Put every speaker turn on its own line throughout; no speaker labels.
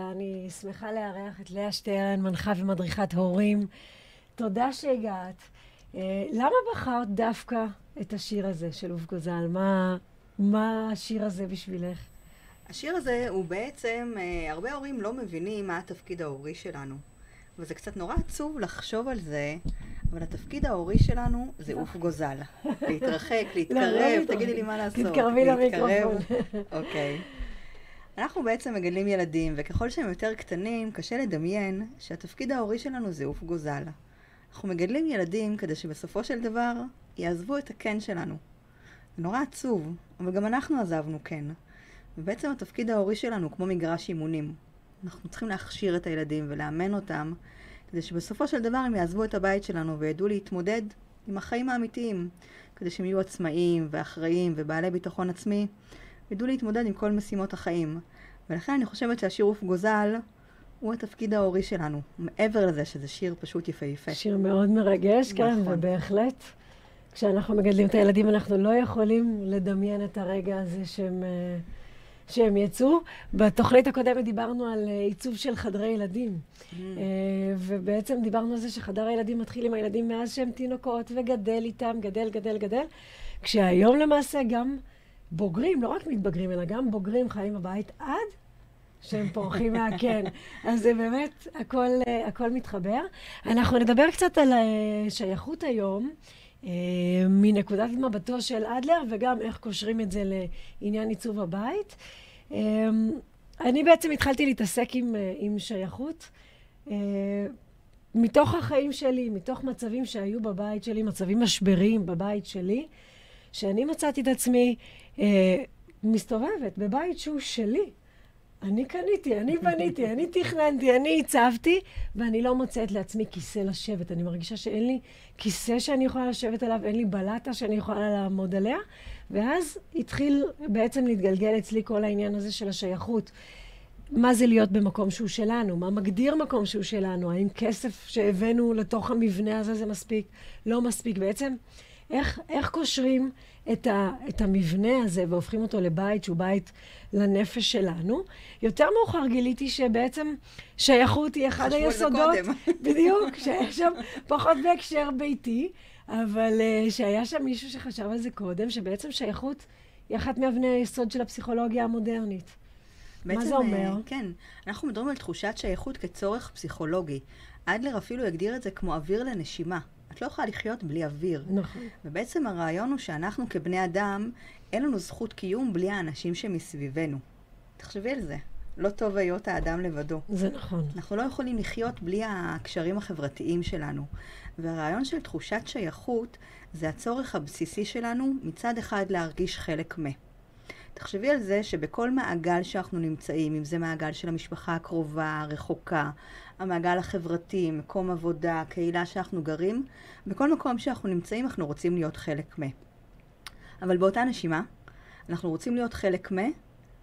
אני שמחה לארח את לאה שטרן, מנחה ומדריכת הורים. תודה שהגעת. אה, למה בחרת דווקא את השיר הזה של אוף גוזל? מה, מה השיר הזה בשבילך?
השיר הזה הוא בעצם, אה, הרבה הורים לא מבינים מה התפקיד ההורי שלנו. וזה קצת נורא עצוב לחשוב על זה, אבל התפקיד ההורי שלנו זה עוף גוזל. להתרחק, להתקרב, תגידי לי מה לעשות.
תתקרבי למיקרופון.
אוקיי. אנחנו בעצם מגדלים ילדים, וככל שהם יותר קטנים, קשה לדמיין שהתפקיד ההורי שלנו זה עוף גוזל. אנחנו מגדלים ילדים כדי שבסופו של דבר יעזבו את הקן שלנו. זה נורא עצוב, אבל גם אנחנו עזבנו קן. ובעצם התפקיד ההורי שלנו כמו מגרש אימונים. אנחנו צריכים להכשיר את הילדים ולאמן אותם, כדי שבסופו של דבר הם יעזבו את הבית שלנו וידעו להתמודד עם החיים האמיתיים, כדי שהם יהיו עצמאיים ואחראיים ובעלי ביטחון עצמי, ידעו להתמודד עם כל משימות החיים. ולכן אני חושבת שהשיר עוף גוזל הוא התפקיד ההורי שלנו, מעבר לזה שזה שיר פשוט יפהפה.
שיר מאוד מרגש, כן,
נכון.
ובהחלט. כשאנחנו מגדלים את הילדים, אנחנו לא יכולים לדמיין את הרגע הזה שהם, אה, שהם יצאו. בתוכנית הקודמת דיברנו על אה, עיצוב של חדרי ילדים.
Mm.
אה, ובעצם דיברנו על זה שחדר הילדים מתחיל עם הילדים מאז שהם תינוקות, וגדל איתם, גדל, גדל, גדל. כשהיום למעשה גם בוגרים, לא רק מתבגרים, אלא גם בוגרים חיים בבית עד שהם פורחים מהקן. אז זה באמת, הכל, אה, הכל מתחבר. אנחנו נדבר קצת על אה, שייכות היום, אה, מנקודת מבטו של אדלר, וגם איך קושרים את זה לעניין עיצוב הבית. אני בעצם התחלתי להתעסק עם, עם שייכות. מתוך החיים שלי, מתוך מצבים שהיו בבית שלי, מצבים משבריים בבית שלי, שאני מצאתי את עצמי אה, מסתובבת בבית שהוא שלי. אני קניתי, אני בניתי, אני תכננתי, אני הצבתי, ואני לא מוצאת לעצמי כיסא לשבת. אני מרגישה שאין לי כיסא שאני יכולה לשבת עליו, אין לי בלטה שאני יכולה לעמוד עליה. ואז התחיל בעצם להתגלגל אצלי כל העניין הזה של השייכות. מה זה להיות במקום שהוא שלנו? מה מגדיר מקום שהוא שלנו? האם כסף שהבאנו לתוך המבנה הזה זה מספיק? לא מספיק. בעצם, איך, איך קושרים את, ה, את המבנה הזה והופכים אותו לבית שהוא בית לנפש שלנו? יותר מאוחר גיליתי שבעצם שייכות היא אחד היסודות. בדיוק, שהיה שם פחות בהקשר ביתי, אבל uh, שהיה שם מישהו שחשב על זה קודם, שבעצם שייכות היא אחת מאבני היסוד של הפסיכולוגיה המודרנית. מה
בעצם,
זה
אה,
אומר?
כן, אנחנו מדברים על תחושת שייכות כצורך פסיכולוגי. אדלר אפילו הגדיר את זה כמו אוויר לנשימה. את לא יכולה לחיות בלי אוויר.
נכון.
ובעצם הרעיון הוא שאנחנו כבני אדם, אין לנו זכות קיום בלי האנשים שמסביבנו. תחשבי על זה. לא טוב היות האדם לבדו.
זה נכון.
אנחנו לא יכולים לחיות בלי הקשרים החברתיים שלנו. והרעיון של תחושת שייכות זה הצורך הבסיסי שלנו מצד אחד להרגיש חלק מ. תחשבי על זה שבכל מעגל שאנחנו נמצאים, אם זה מעגל של המשפחה הקרובה, הרחוקה, המעגל החברתי, מקום עבודה, קהילה שאנחנו גרים, בכל מקום שאנחנו נמצאים אנחנו רוצים להיות חלק מ. אבל באותה נשימה, אנחנו רוצים להיות חלק מ,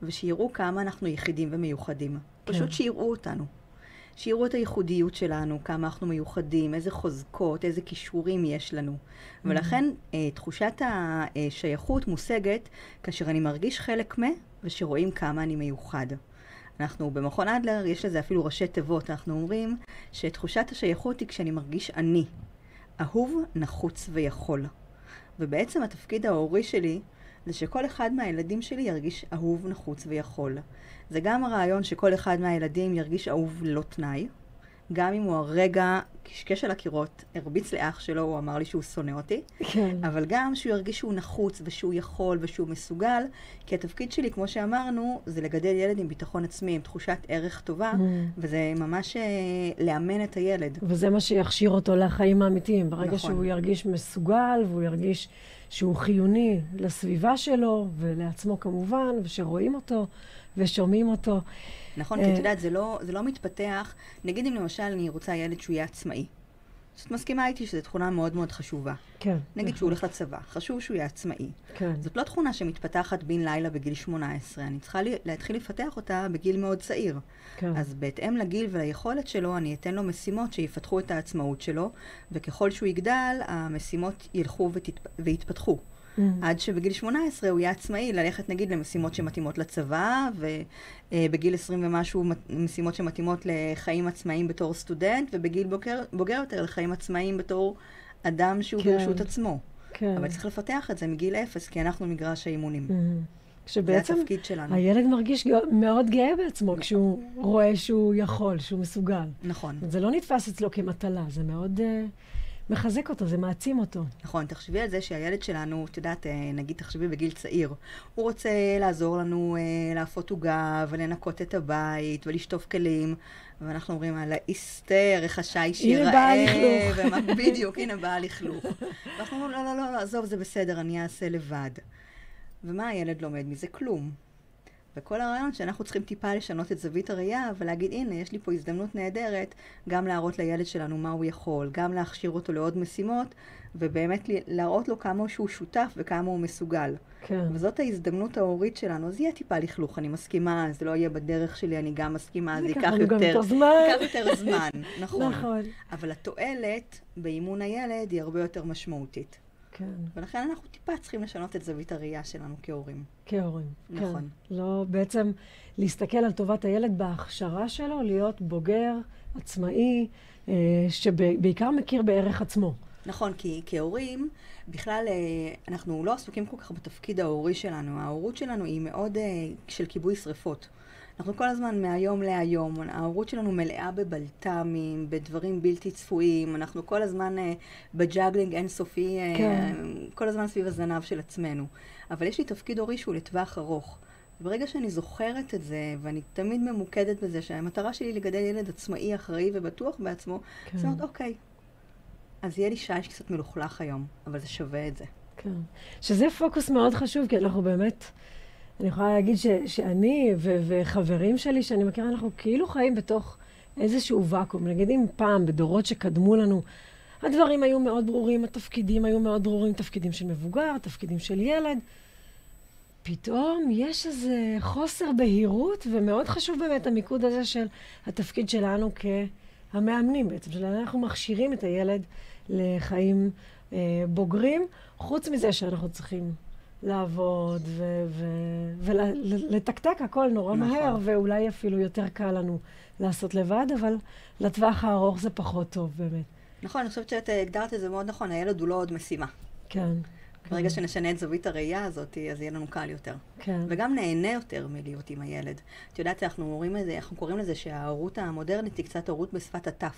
ושיראו כמה אנחנו יחידים ומיוחדים.
כן.
פשוט שיראו אותנו. שיראו את הייחודיות שלנו, כמה אנחנו מיוחדים, איזה חוזקות, איזה כישורים יש לנו. ולכן אה, תחושת השייכות מושגת כאשר אני מרגיש חלק מ, ושרואים כמה אני מיוחד. אנחנו במכון אדלר, יש לזה אפילו ראשי תיבות, אנחנו אומרים שתחושת השייכות היא כשאני מרגיש אני, אהוב, נחוץ ויכול. ובעצם התפקיד ההורי שלי זה שכל אחד מהילדים שלי ירגיש אהוב, נחוץ ויכול. זה גם הרעיון שכל אחד מהילדים ירגיש אהוב ללא תנאי, גם אם הוא הרגע קשקש על הקירות, הרביץ לאח שלו, הוא אמר לי שהוא שונא אותי,
כן.
אבל גם שהוא ירגיש שהוא נחוץ ושהוא יכול ושהוא מסוגל, כי התפקיד שלי, כמו שאמרנו, זה לגדל ילד עם ביטחון עצמי, עם תחושת ערך טובה,
Mm.
וזה ממש אה, לאמן את הילד.
וזה מה שיכשיר אותו לחיים האמיתיים. ברגע
נכון.
שהוא ירגיש מסוגל, והוא ירגיש שהוא חיוני לסביבה שלו, ולעצמו כמובן, ושרואים אותו, ושומעים אותו.
נכון, כי
אה,
את יודעת, זה לא, זה לא מתפתח. נגיד אם למשל אני רוצה ילד שהוא יהיה עצמאי. את מסכימה איתי שזו תכונה מאוד מאוד חשובה.
כן.
נגיד שהוא הולך לצבא, חשוב שהוא יהיה עצמאי.
כן.
זאת לא תכונה שמתפתחת בן לילה בגיל 18, אני צריכה לי, להתחיל לפתח אותה בגיל מאוד צעיר.
כן.
אז בהתאם לגיל וליכולת שלו, אני אתן לו משימות שיפתחו את העצמאות שלו, וככל שהוא יגדל, המשימות ילכו ותת... ויתפתחו.
Mm.
עד שבגיל 18 הוא יהיה עצמאי ללכת נגיד למשימות שמתאימות לצבא, ובגיל 20 ומשהו משימות שמתאימות לחיים עצמאיים בתור סטודנט, ובגיל בוגר, בוגר יותר לחיים עצמאיים בתור אדם שהוא
כן.
ברשות עצמו.
כן.
אבל צריך לפתח את זה מגיל אפס, כי אנחנו מגרש האימונים.
Mm.
זה
כשבעצם
התפקיד שלנו.
הילד מרגיש מאוד גאה בעצמו כשהוא רואה שהוא יכול, שהוא מסוגל.
נכון.
זה לא נתפס אצלו כמטלה, זה מאוד אה, מחזק אותו, זה מעצים אותו.
נכון, תחשבי על זה שהילד שלנו, את יודעת, אה, נגיד תחשבי בגיל צעיר, הוא רוצה לעזור לנו אה, לאפות עוגה ולנקות את הבית ולשטוף כלים, ואנחנו אומרים, על האיסטר, איך השיש
הנה
ייראה.
בא הלכלוך.
ומה- בדיוק, הנה בא הלכלוך. ואנחנו אומרים, לא, לא, לא, לא, עזוב, זה בסדר, אני אעשה לבד. ומה הילד לומד מזה? כלום. וכל הרעיון שאנחנו צריכים טיפה לשנות את זווית הראייה ולהגיד, הנה, יש לי פה הזדמנות נהדרת גם להראות לילד שלנו מה הוא יכול, גם להכשיר אותו לעוד משימות, ובאמת להראות לו כמה שהוא שותף וכמה הוא מסוגל.
כן.
וזאת ההזדמנות ההורית שלנו. אז יהיה טיפה לכלוך, אני מסכימה, זה לא יהיה בדרך שלי, אני גם מסכימה, זה
ייקח
יותר,
יותר זמן.
ייקח יותר זמן, נכון.
נכון.
אבל התועלת באימון הילד היא הרבה יותר משמעותית.
כן,
ולכן אנחנו טיפה צריכים לשנות את זווית הראייה שלנו כהורים.
כהורים.
נכון.
כן. לא, בעצם להסתכל על טובת הילד בהכשרה שלו, להיות בוגר, עצמאי, אה, שבעיקר מכיר בערך עצמו.
נכון, כי כהורים, בכלל, אה, אנחנו לא עסוקים כל כך בתפקיד ההורי שלנו. ההורות שלנו היא מאוד אה, של כיבוי שרפות. אנחנו כל הזמן מהיום להיום, ההורות שלנו מלאה בבלת"מים, בדברים בלתי צפויים, אנחנו כל הזמן אה, ב juggling אינסופי, אה,
כן.
כל הזמן סביב הזנב של עצמנו. אבל יש לי תפקיד הורי שהוא לטווח ארוך. ברגע שאני זוכרת את זה, ואני תמיד ממוקדת בזה שהמטרה שלי היא לגדל ילד עצמאי, אחראי ובטוח בעצמו,
כן.
זאת אומרת, אוקיי, אז יהיה לי שיש קצת מלוכלך היום, אבל זה שווה את זה.
כן. שזה פוקוס מאוד חשוב, כי אנחנו באמת, אני יכולה להגיד ש, שאני ו, וחברים שלי שאני מכירה, אנחנו כאילו חיים בתוך איזשהו ואקום. נגיד אם פעם, בדורות שקדמו לנו, הדברים היו מאוד ברורים, התפקידים היו מאוד ברורים, תפקידים של מבוגר, תפקידים של ילד. פתאום יש איזה חוסר בהירות, ומאוד חשוב באמת המיקוד הזה של התפקיד שלנו כהמאמנים בעצם, שאנחנו מכשירים את הילד לחיים אה, בוגרים, חוץ מזה שאנחנו צריכים לעבוד ולתקתק הכל נורא
נכון.
מהר, ואולי אפילו יותר קל לנו לעשות לבד, אבל לטווח הארוך זה פחות טוב באמת.
נכון, אני חושבת שאת הגדרת את זה מאוד נכון, הילד הוא לא עוד משימה.
כן.
ברגע
כן,
שנשנה את זווית הראייה הזאת, אז יהיה לנו קל יותר.
כן.
וגם נהנה יותר מלהיות עם הילד. את יודעת, אנחנו לזה, אנחנו קוראים לזה שההורות המודרנית היא קצת הורות בשפת הטף.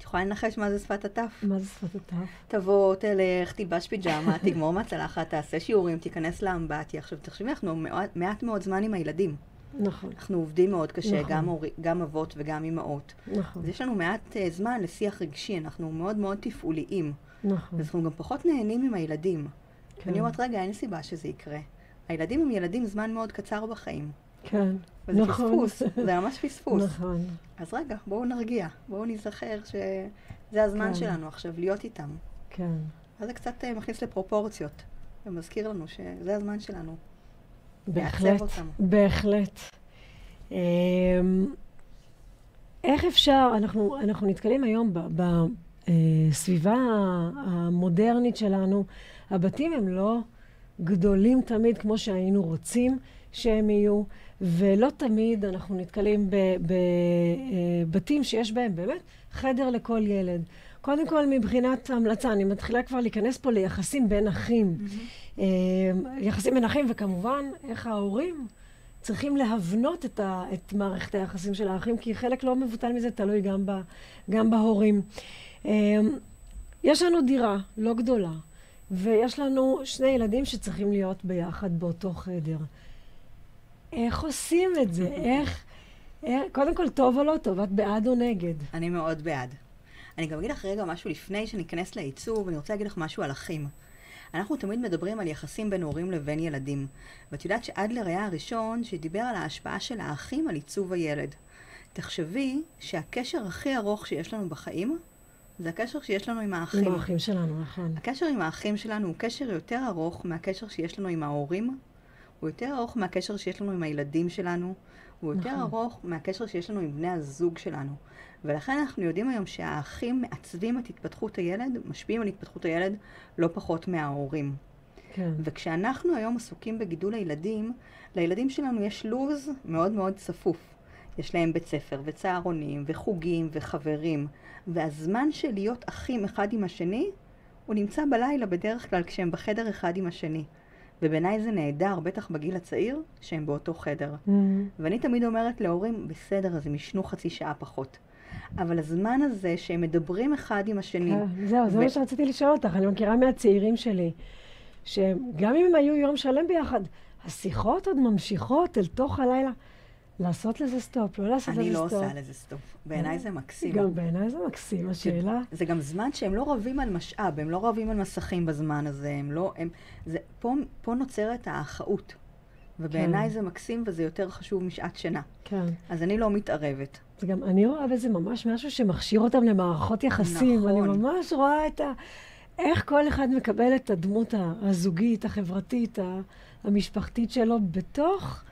את יכולה לנחש מה זה שפת הטף?
מה זה שפת הטף?
תבוא, תלך, תלבש פיג'מה, תגמור מהצלחת, תעשה שיעורים, תיכנס לאמבטיה. עכשיו, תחשבי, אנחנו מעט, מעט מאוד זמן עם הילדים.
נכון,
אנחנו עובדים מאוד קשה,
נכון.
גם, הורי, גם אבות וגם אמהות.
נכון,
אז יש לנו מעט uh, זמן לשיח רגשי, אנחנו מאוד מאוד תפעוליים.
נכון.
אז אנחנו גם פחות נהנים עם הילדים.
כן.
ואני אומרת, רגע, אין סיבה שזה יקרה. הילדים הם ילדים זמן מאוד קצר בחיים.
כן,
וזה
נכון.
פספוס, זה ממש פספוס.
נכון,
אז רגע, בואו נרגיע, בואו ניזכר שזה הזמן
כן.
שלנו עכשיו להיות איתם.
כן.
אז זה קצת אה, מכניס לפרופורציות, ומזכיר לנו שזה הזמן שלנו.
בהחלט. בהחלט. אמ, איך אפשר, אנחנו, אנחנו נתקלים היום בסביבה המודרנית שלנו, הבתים הם לא גדולים תמיד כמו שהיינו רוצים שהם יהיו, ולא תמיד אנחנו נתקלים בבתים שיש בהם באמת חדר לכל ילד. קודם כל, מבחינת המלצה, אני מתחילה כבר להיכנס פה ליחסים בין אחים. אה, יחסים בין אחים, וכמובן, איך ההורים צריכים להבנות את, ה, את מערכת היחסים של האחים, כי חלק לא מבוטל מזה תלוי גם, ב, גם בהורים. אה, יש לנו דירה לא גדולה, ויש לנו שני ילדים שצריכים להיות ביחד באותו חדר. איך עושים את זה? איך... איך קודם כל, טוב או לא טוב? את בעד או נגד?
אני מאוד בעד. אני גם אגיד לך רגע משהו לפני שניכנס לעיצוב, אני רוצה להגיד לך משהו על אחים. אנחנו תמיד מדברים על יחסים בין הורים לבין ילדים. ואת יודעת שאדלר היה הראשון שדיבר על ההשפעה של האחים על עיצוב הילד. תחשבי שהקשר הכי ארוך שיש לנו בחיים, זה הקשר שיש לנו עם האחים.
עם האחים שלנו, נכון.
הקשר עם האחים שלנו הוא קשר יותר ארוך מהקשר שיש לנו עם ההורים, הוא יותר ארוך מהקשר שיש לנו עם הילדים שלנו, הוא יותר
נכון.
ארוך מהקשר שיש לנו עם בני הזוג שלנו. ולכן אנחנו יודעים היום שהאחים מעצבים את התפתחות הילד, משפיעים על התפתחות הילד לא פחות מההורים.
כן.
וכשאנחנו היום עסוקים בגידול הילדים, לילדים שלנו יש לו"ז מאוד מאוד צפוף. יש להם בית ספר וצהרונים וחוגים וחברים, והזמן של להיות אחים אחד עם השני, הוא נמצא בלילה בדרך כלל כשהם בחדר אחד עם השני. ובעיניי זה נהדר, בטח בגיל הצעיר, שהם באותו חדר.
Mm.
ואני תמיד אומרת להורים, בסדר, אז הם ישנו חצי שעה פחות. אבל הזמן הזה שהם מדברים אחד עם השני,
כן, זהו, זה מה שרציתי לשאול אותך. אני מכירה מהצעירים שלי, שגם אם הם היו יום שלם ביחד, השיחות עוד ממשיכות אל תוך הלילה. לעשות לזה סטופ, לא לעשות
אני
לזה
לא
סטופ.
עושה לזה סטופ. בעיניי זה מקסים.
גם בעיניי זה מקסים, השאלה.
זה גם זמן שהם לא רבים על משאב, הם לא רבים על מסכים בזמן הזה, הם לא... הם, זה, פה, פה נוצרת האחאות. ובעיניי
כן.
זה מקסים וזה יותר חשוב משעת שינה.
כן.
אז אני לא מתערבת.
זה גם, אני רואה בזה ממש משהו שמכשיר אותם למערכות יחסים.
נכון.
אני ממש רואה את ה... איך כל אחד מקבל את הדמות הזוגית, החברתית, המשפחתית שלו בתוך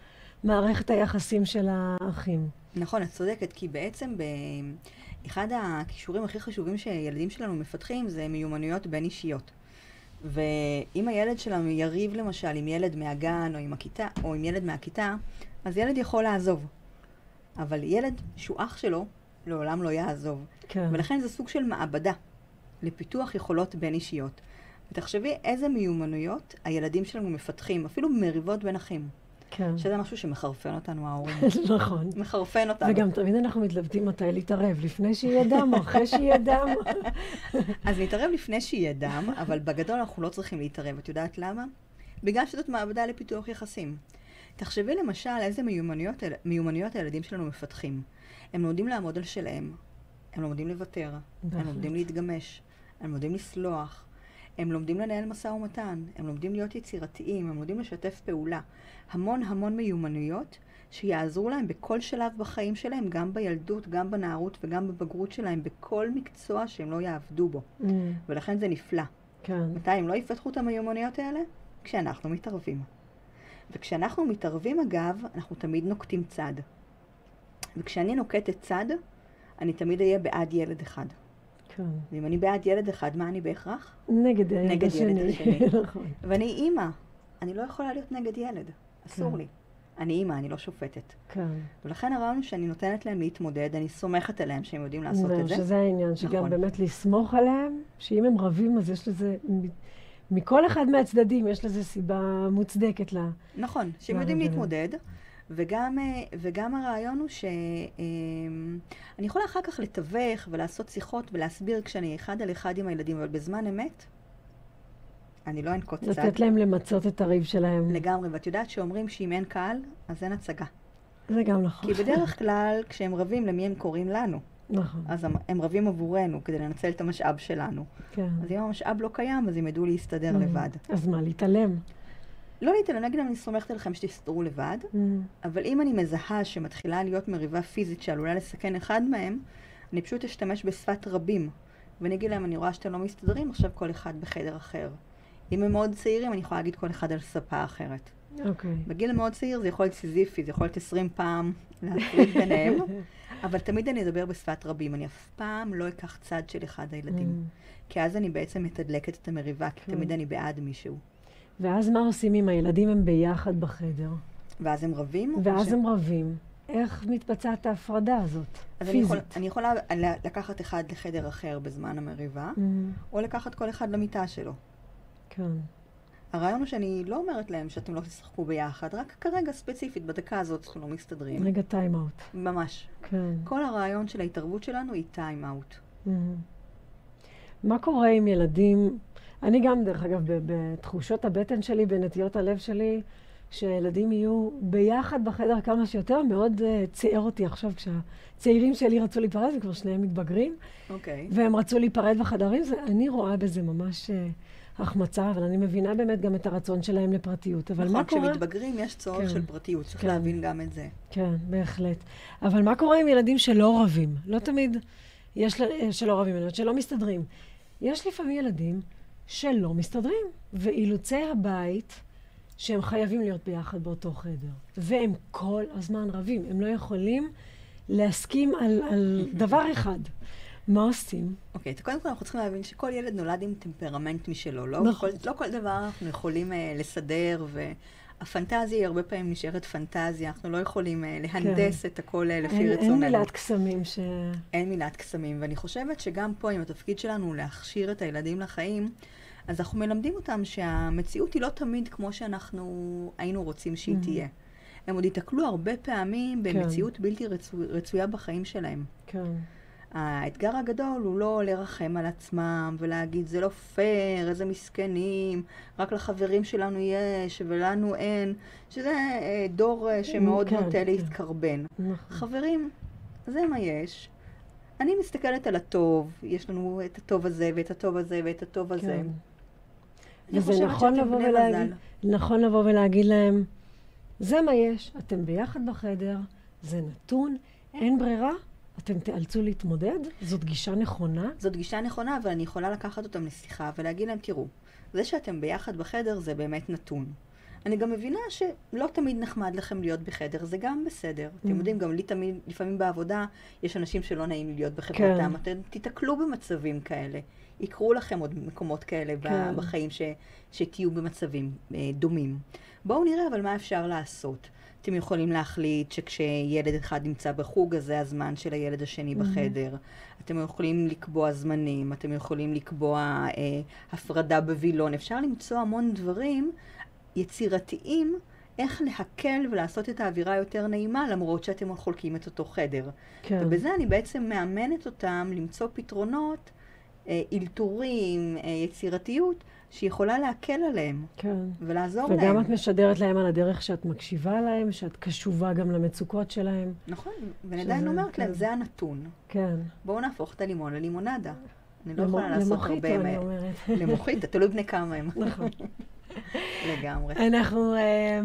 מערכת היחסים של האחים.
נכון, את צודקת, כי בעצם אחד הכישורים הכי חשובים שילדים שלנו מפתחים זה מיומנויות בין אישיות. ואם הילד שלנו יריב למשל עם ילד מהגן או עם הכיתה, או עם ילד מהכיתה, אז ילד יכול לעזוב. אבל ילד שהוא אח שלו, לעולם לא יעזוב.
כן.
ולכן זה סוג של מעבדה לפיתוח יכולות בין אישיות. ותחשבי איזה מיומנויות הילדים שלנו מפתחים, אפילו במריבות בין אחים.
כן.
שזה משהו שמחרפן אותנו ההורים.
נכון.
מחרפן אותנו.
וגם תמיד אנחנו מתלבטים מתי להתערב, לפני שיהיה דם או אחרי שיהיה דם.
אז נתערב לפני שיהיה דם, אבל בגדול אנחנו לא צריכים להתערב. את יודעת למה? בגלל שזאת מעבדה לפיתוח יחסים. תחשבי למשל איזה מיומנויות, מיומנויות הילדים שלנו מפתחים. הם לומדים לעמוד על שלהם, הם לומדים לוותר, הם. לומדים להתגמש, הם לומדים לסלוח, הם לומדים לנהל משא ומתן, הם לומדים להיות יצירתיים, הם לומדים לשתף פעולה. המון המון מיומנויות שיעזרו להם בכל שלב בחיים שלהם, גם בילדות, גם בנערות וגם בבגרות שלהם, בכל מקצוע שהם לא יעבדו בו.
Mm,
ולכן זה נפלא.
כן.
מתי הם לא יפתחו את המיומנויות האלה? כשאנחנו מתערבים. וכשאנחנו מתערבים, אגב, אנחנו תמיד נוקטים צד. וכשאני נוקטת צד, אני תמיד אהיה בעד ילד אחד.
כן.
ואם אני בעד ילד אחד, מה אני בהכרח?
נגד הילד
נגד ילד
השני.
השני.
נכון.
ואני אימא. אני לא יכולה להיות נגד ילד. אסור
כן.
לי. אני אימא, אני לא שופטת.
כן.
ולכן הרעיון הוא שאני נותנת להם להתמודד, אני סומכת עליהם שהם יודעים לעשות את זה.
שזה העניין, שגם
נכון.
באמת לסמוך עליהם, שאם הם רבים אז יש לזה, מכל אחד מהצדדים יש לזה סיבה מוצדקת לה.
נכון, שהם יודעים? להתמודד, וגם, אה, וגם הרעיון הוא שאני יכולה אחר כך לתווך ולעשות שיחות ולהסביר כשאני אחד על אחד עם הילדים, אבל בזמן אמת, אני לא אנקוט צד.
לתת להם למצות את הריב שלהם.
לגמרי, ואת יודעת שאומרים שאם אין קהל, אז אין הצגה.
זה גם נכון.
כי בדרך כלל, כשהם רבים, למי הם קוראים לנו?
נכון,
אז הם- הם רבים עבורנו, כדי לנצל את המשאב שלנו.
כן.
אז אם המשאב לא קיים, אז הם ידעו להסתדר
Mm.
לבד.
אז מה, להתעלם?
לא להתעלם, נגיד אני סומכת עליכם שתסתדרו לבד,
Mm,
אבל אם אני מזהה שמתחילה להיות מריבה פיזית שעלולה לסכן אחד מהם, אני פשוט אשתמש בשפת רבים. ואני אגיד להם, אני רואה שאתם לא מסתדרים, עכשיו כל אחד בחדר אחר. אם הם מאוד צעירים, אני יכולה להגיד כל אחד על ספה אחרת.
אוקיי.
בגיל המאוד צעיר זה יכול להיות סיזיפי, זה יכול להיות 20 פעם להפריד ביניהם, אבל תמיד אני אדבר בשפת רבים. אני אף פעם לא אקח צד של אחד הילדים.
Mm.
כי אז אני בעצם מתדלקת את המריבה, כי
כן.
תמיד אני בעד מישהו.
ואז מה עושים אם הילדים הם ביחד בחדר?
ואז הם רבים?
ואז
ש-
הם רבים. איך מתבצעת ההפרדה הזאת?
אז אני, יכול,
פיזית.
אני יכולה לקחת אחד לחדר אחר בזמן המריבה,
Mm,
או לקחת כל אחד למיטה שלו.
כן.
הרעיון הוא שאני לא אומרת להם שאתם לא תשחקו ביחד, רק כרגע ספציפית, בדקה הזאת אנחנו לא מסתדרים.
רגע טיים אאוט.
ממש.
כן.
כל הרעיון של ההתערבות שלנו היא טיים אאוט.
Mm. מה קורה עם ילדים, אני גם, דרך אגב, בתחושות הבטן שלי, בנטיות הלב שלי, שילדים יהיו ביחד בחדר כמה שיותר, מאוד uh, ציער אותי עכשיו כשהצעירים שלי רצו להיפרד, הם כבר שניהם מתבגרים,
אוקיי.
והם רצו להיפרד בחדרים, זה, אני רואה בזה ממש uh, החמצה, אבל אני מבינה באמת גם את הרצון שלהם לפרטיות. אבל מה
נכון,
קורה...
כשמתבגרים יש צורך
כן.
של פרטיות, צריך
כן.
להבין גם את זה.
כן, בהחלט. אבל מה קורה עם ילדים שלא רבים? לא תמיד יש, שלא רבים, אלא שלא מסתדרים. יש לפעמים ילדים שלא מסתדרים, ואילוצי הבית, שהם חייבים להיות ביחד באותו חדר, והם כל הזמן רבים. הם לא יכולים להסכים על, על דבר אחד. מה עושים?
אוקיי, אז קודם כל אנחנו צריכים להבין שכל ילד נולד עם טמפרמנט משלו. לא,
נכון.
כל, לא כל דבר אנחנו יכולים uh, לסדר, והפנטזיה היא הרבה פעמים נשארת פנטזיה. אנחנו לא יכולים uh, להנדס את הכל uh, לפי
כן. אין,
רצוננו.
אין מילת קסמים ש...
אין מילת קסמים, ואני חושבת שגם פה, אם התפקיד שלנו הוא להכשיר את הילדים לחיים, אז אנחנו מלמדים אותם שהמציאות היא לא תמיד כמו שאנחנו היינו רוצים שהיא
Mhm.
תהיה. הם עוד ייתקלו הרבה פעמים
כן.
במציאות בלתי רצו, רצויה בחיים שלהם.
כן.
האתגר הגדול הוא לא לרחם על עצמם ולהגיד זה לא פייר, איזה מסכנים, רק לחברים שלנו יש ולנו אין, שזה אה, דור אה, שמאוד
כן,
נוטה
כן.
להתקרבן.
נכון.
חברים, זה מה יש. אני מסתכלת על הטוב, יש לנו את הטוב הזה ואת הטוב הזה ואת הטוב הזה.
כן. וזה נכון לבוא ולהגיד. נכון לבוא ולהגיד להם, זה מה יש, אתם ביחד בחדר, זה נתון, אין ברירה, אתם תיאלצו להתמודד, זאת גישה נכונה.
זאת גישה נכונה, אבל אני יכולה לקחת אותם לשיחה ולהגיד להם, תראו, זה שאתם ביחד בחדר זה באמת נתון. אני גם מבינה שלא תמיד נחמד לכם להיות בחדר, זה גם בסדר. אתם
Mm.
יודעים, גם לי תמיד, לפעמים בעבודה, יש אנשים שלא נעים להיות בחברתם.
כן.
אתם תיתקלו במצבים כאלה. יקרו לכם עוד מקומות כאלה
כן.
בחיים ש, שתהיו במצבים אה, דומים. בואו נראה אבל מה אפשר לעשות. אתם יכולים להחליט שכשילד אחד נמצא בחוג, אז זה הזמן של הילד השני
Mhm.
בחדר. אתם יכולים לקבוע זמנים, אתם יכולים לקבוע אה, הפרדה בווילון. אפשר למצוא המון דברים יצירתיים איך להקל ולעשות את האווירה יותר נעימה, למרות שאתם חולקים את אותו חדר.
כן.
ובזה אני בעצם מאמנת אותם למצוא פתרונות, אה, אלתורים, אה, יצירתיות, שיכולה להקל עליהם
כן.
ולעזור
וגם
להם.
את משדרת להם על הדרך שאת מקשיבה להם, שאת קשובה גם למצוקות שלהם.
נכון, ואני עדיין אומרת להם,
כן.
זה הנתון.
כן.
בואו נהפוך את הלימון ללימונדה. אני לא
למו-
יכולה לעשות
למוחיטו,
הרבה
אני
מהם.
אומרת.
למוחית, תלוי בני כמה הם.
נכון.
לגמרי.
אנחנו אה,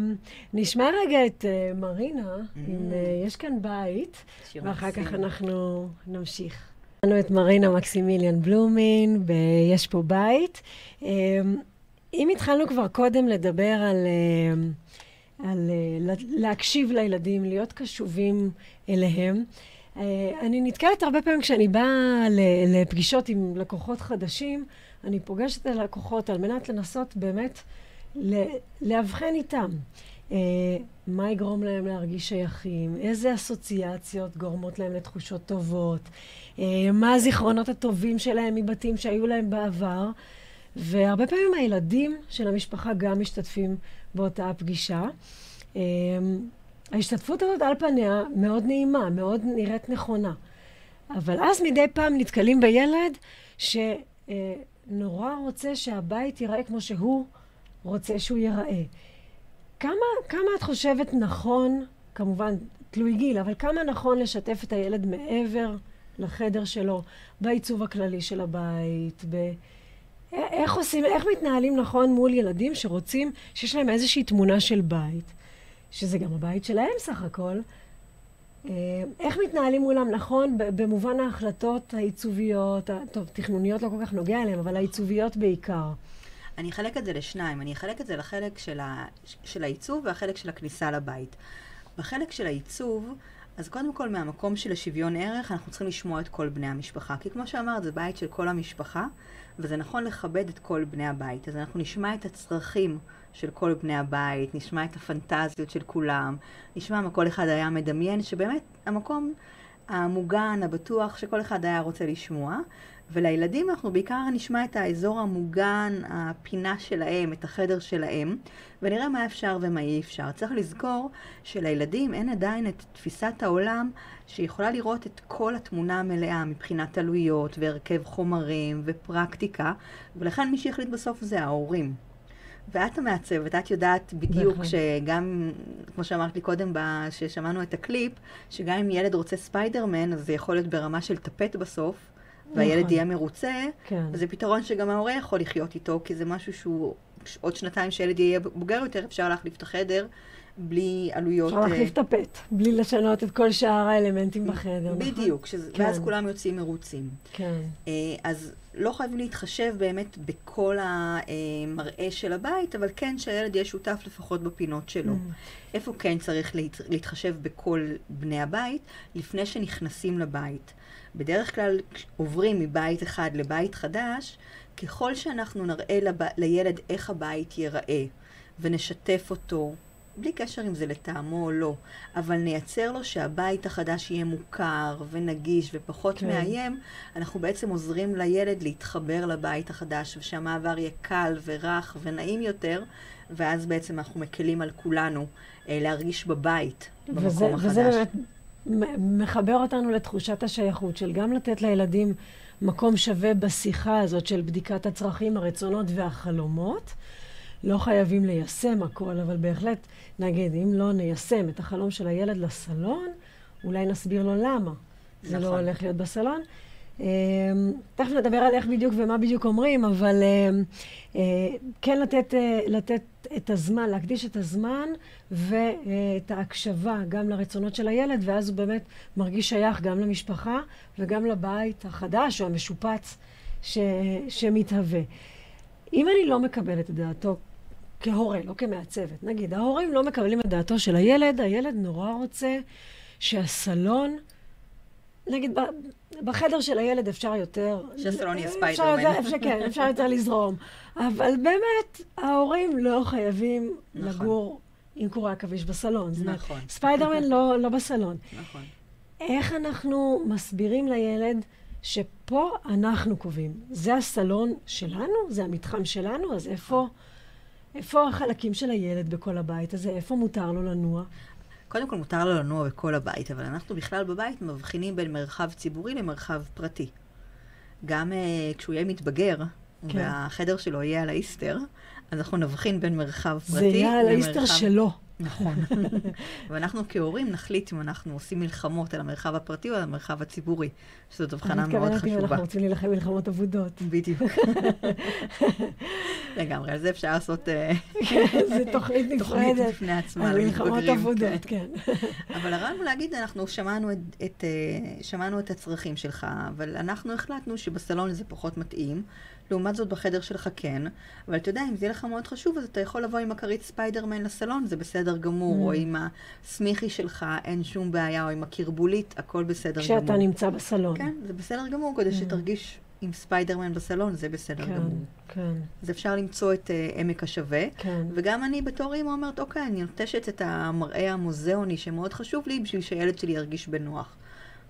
נשמע רגע את אה, מרינה,
Mm.
אם אה, יש כאן בית, ואחר כך. אנחנו נמשיך. לנו את מרינה מקסימיליאן בלומין, ב"יש פה בית". אה, אם התחלנו כבר קודם לדבר על, אה, על אה, לה- להקשיב לילדים, להיות קשובים אליהם, אה, אני נתקלת הרבה פעמים כשאני באה לפגישות עם לקוחות חדשים, אני פוגשת את הלקוחות על מנת לנסות באמת לאבחן איתם. מה יגרום להם להרגיש שייכים, איזה אסוציאציות גורמות להם לתחושות טובות, אה, מה הזיכרונות הטובים שלהם מבתים שהיו להם בעבר, והרבה פעמים הילדים של המשפחה גם משתתפים באותה הפגישה. אה, ההשתתפות הזאת על פניה מאוד נעימה, מאוד נראית נכונה. אבל אז מדי פעם נתקלים בילד שנורא רוצה שהבית ייראה כמו שהוא רוצה שהוא ייראה. כמה, כמה את חושבת נכון, כמובן תלוי גיל, אבל כמה נכון לשתף את הילד מעבר לחדר שלו, בעיצוב הכללי של הבית, ב... איך עושים, איך מתנהלים נכון מול ילדים שרוצים, שיש להם איזושהי תמונה של בית, שזה גם הבית שלהם סך הכל, אה, איך מתנהלים מולם נכון במובן ההחלטות העיצוביות, טוב, תכנוניות לא כל כך נוגע אליהם, אבל העיצוביות בעיקר.
אני אחלק את זה לשניים. אני אחלק את זה לחלק של, ה... של העיצוב והחלק של הכניסה לבית. בחלק של העיצוב, אז קודם כל מהמקום של השוויון ערך, אנחנו צריכים לשמוע את כל בני המשפחה. כי כמו שאמרת, זה בית של כל המשפחה, וזה נכון לכבד את כל בני הבית. אז אנחנו נשמע את הצרכים של כל בני הבית, נשמע את הפנטזיות של כולם, נשמע מה כל אחד היה מדמיין, שבאמת המקום המוגן, הבטוח, שכל אחד היה רוצה לשמוע. ולילדים אנחנו בעיקר נשמע את האזור המוגן, הפינה שלהם, את החדר שלהם, ונראה מה אפשר ומה אי אפשר. צריך לזכור שלילדים אין עדיין את תפיסת העולם שיכולה לראות את כל התמונה המלאה מבחינת עלויות והרכב חומרים ופרקטיקה, ולכן מי שיחליט בסוף זה ההורים. ואת המעצבת, את יודעת בדיוק
בהחלט.
שגם, כמו שאמרת לי קודם, ששמענו את הקליפ, שגם אם ילד רוצה ספיידרמן, אז זה יכול להיות ברמה של טפט בסוף, והילד
נכון.
יהיה מרוצה,
כן.
וזה פתרון שגם ההורה יכול לחיות איתו, כי זה משהו שהוא, עוד שנתיים שילד יהיה בוגר יותר, אפשר להחליף את החדר, בלי עלויות...
אפשר להחליף את הפט, בלי לשנות את כל שאר האלמנטים בחדר,
נכון? בדיוק, שזה, כן. ואז כולם יוצאים מרוצים.
כן.
אז לא חייבים להתחשב באמת בכל המראה של הבית, אבל כן שהילד יהיה שותף לפחות בפינות שלו. Mm. איפה כן צריך להת, להתחשב בכל בני הבית לפני שנכנסים לבית. בדרך כלל עוברים מבית אחד לבית חדש, ככל שאנחנו נראה לב... לילד איך הבית ייראה, ונשתף אותו, בלי קשר אם זה לטעמו או לא, אבל נייצר לו שהבית החדש יהיה מוכר ונגיש ופחות כן. מאיים, אנחנו בעצם עוזרים לילד להתחבר לבית החדש, ושהמעבר יהיה קל ורך ונעים יותר, ואז בעצם אנחנו מקלים על כולנו אה, להרגיש בבית, במקום
וזה,
החדש.
וזה באמת מחבר אותנו לתחושת השייכות של גם לתת לילדים מקום שווה בשיחה הזאת של בדיקת הצרכים, הרצונות והחלומות. לא חייבים ליישם הכל, אבל בהחלט, נגיד, אם לא ניישם את החלום של הילד לסלון, אולי נסביר לו למה נכון. זה לא נכון. הולך להיות בסלון. אמ, תכף נדבר על איך בדיוק ומה בדיוק אומרים, אבל אמ, אה, כן לתת, אה, לתת את הזמן, להקדיש את הזמן ואת ההקשבה גם לרצונות של הילד, ואז הוא באמת מרגיש שייך גם למשפחה וגם לבית החדש או המשופץ ש, שמתהווה. אם אני לא מקבלת את דעתו כהורה, לא כמעצבת, נגיד, ההורים לא מקבלים את דעתו של הילד, הילד נורא רוצה שהסלון, נגיד, בחדר של הילד אפשר יותר...
שהסלון יהיה ספיידרמן.
אפשר, כן, אפשר יותר לזרום. אבל באמת, ההורים לא חייבים נכון. לגור עם קורי עכביש בסלון.
נכון.
ספיידרמן לא, לא בסלון.
נכון.
איך אנחנו מסבירים לילד שפה אנחנו קובעים? זה הסלון שלנו? זה המתחם שלנו? אז איפה, איפה החלקים של הילד בכל הבית הזה? איפה מותר לו לנוע?
קודם כל מותר לו לנוע בכל הבית, אבל אנחנו בכלל בבית מבחינים בין מרחב ציבורי למרחב פרטי. גם uh, כשהוא יהיה מתבגר, כן. והחדר שלו יהיה על האיסטר, אז אנחנו נבחין בין מרחב פרטי
למרחב... זה יהיה על האיסטר שלו.
נכון. ואנחנו כהורים נחליט אם אנחנו עושים מלחמות על המרחב הפרטי או על המרחב הציבורי, שזאת הבחנה מאוד חשובה.
אני מתכוונת אם אנחנו רוצים להילחם מלחמות אבודות.
בדיוק. לגמרי, על זה אפשר לעשות...
אה, זה תוכנית נפרדת.
תוכנית בפני עצמה
על מלחמות אבודות, כן.
אבל הרעיון הוא להגיד, אנחנו שמענו את, אה, שמענו את הצרכים שלך, אבל אנחנו החלטנו שבסלון זה פחות מתאים. לעומת זאת בחדר שלך כן, אבל אתה יודע, אם זה יהיה לך מאוד חשוב, אז אתה יכול לבוא עם הכרית ספיידרמן לסלון, זה בסדר גמור, mm. או עם השמיכי שלך, אין שום בעיה, או עם הכרבולית, הכל בסדר
כשאתה
גמור.
כשאתה נמצא בסלון.
כן, זה בסדר גמור, כדי mm. שתרגיש עם ספיידרמן בסלון, זה בסדר
כן,
גמור.
כן.
אז אפשר למצוא את uh, עמק השווה.
כן.
וגם אני בתור אימא אומרת, אוקיי, אני נוטשת את המראה המוזיאוני שמאוד חשוב לי, בשביל שהילד שלי ירגיש בנוח.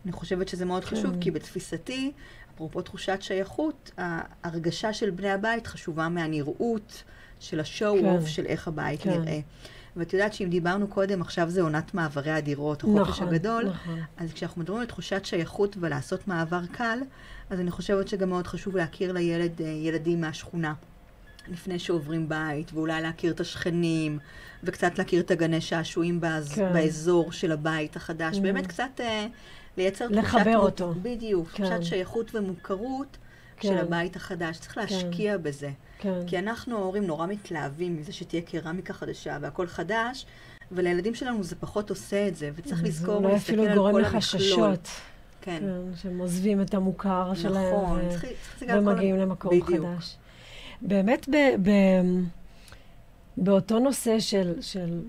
אני חושבת שזה מאוד כן. חשוב, כי בתפיסתי, אפרופו תחושת שייכות, ההרגשה של בני הבית חשובה מהנראות של השואו-אוף כן. של איך הבית כן. נראה. ואת יודעת שאם דיברנו קודם, עכשיו זה עונת מעברי הדירות, החופש
נכון,
הגדול,
נכון.
אז כשאנחנו מדברים על תחושת שייכות ולעשות מעבר קל, אז אני חושבת שגם מאוד חשוב להכיר לילד, אה, ילדים מהשכונה. לפני שעוברים בית, ואולי להכיר את השכנים, וקצת להכיר את הגני שעשועים באז, כן. באזור של הבית החדש. Mm. באמת קצת אה, לייצר
תחושת... לחבר אותו.
בדיוק, כן. תחושת שייכות ומוכרות כן. של הבית החדש. צריך להשקיע כן. בזה.
כן.
כי אנחנו ההורים נורא מתלהבים מזה שתהיה קרמיקה חדשה והכל חדש, ולילדים שלנו זה פחות עושה את זה, וצריך לזכור
ולהסתכל על כל המכלול. אולי אפילו גורם לחששות.
כן.
כן, שהם עוזבים את המוכר
נכון,
שלהם.
נכון,
ו...
צריך, צריך
ומגיעים למקום
בדיוק.
חדש. באמת, ב, ב, באותו נושא של, של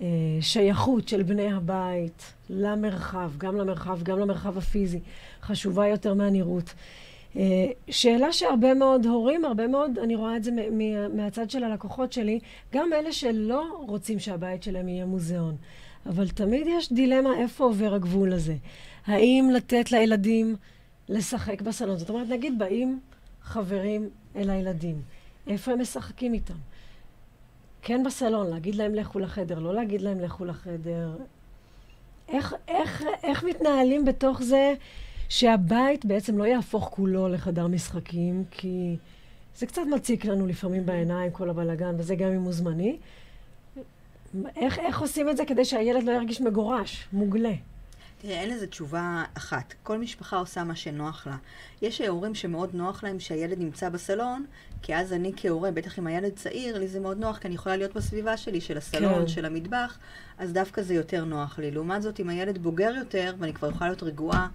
השייכות של בני הבית למרחב, גם למרחב, גם למרחב הפיזי, חשובה יותר מהנראות. אה, שאלה שהרבה מאוד הורים, הרבה מאוד, אני רואה את זה מהצד של הלקוחות שלי, גם אלה שלא רוצים שהבית שלהם יהיה מוזיאון. אבל תמיד יש דילמה איפה עובר הגבול הזה. האם לתת לילדים לשחק בסלון? זאת אומרת, נגיד באים חברים אל הילדים, איפה הם משחקים איתם? כן בסלון, להגיד להם לכו לחדר, לא להגיד להם לכו לחדר. איך, איך, איך מתנהלים בתוך זה שהבית בעצם לא יהפוך כולו לחדר משחקים, כי זה קצת מציק לנו לפעמים בעיניים, כל הבלגן, וזה גם אם הוא זמני. איך, איך עושים את זה כדי שהילד לא ירגיש מגורש, מוגלה?
תראה, אין לזה תשובה אחת. כל משפחה עושה מה שנוח לה. יש הורים שמאוד נוח להם שהילד נמצא בסלון, כי אז אני כהורה, בטח אם הילד צעיר, לי זה מאוד נוח, כי אני יכולה להיות בסביבה שלי, של הסלון,
כן.
של המטבח, אז דווקא זה יותר נוח לי. לעומת זאת, אם הילד בוגר יותר, ואני כבר יכולה להיות רגועה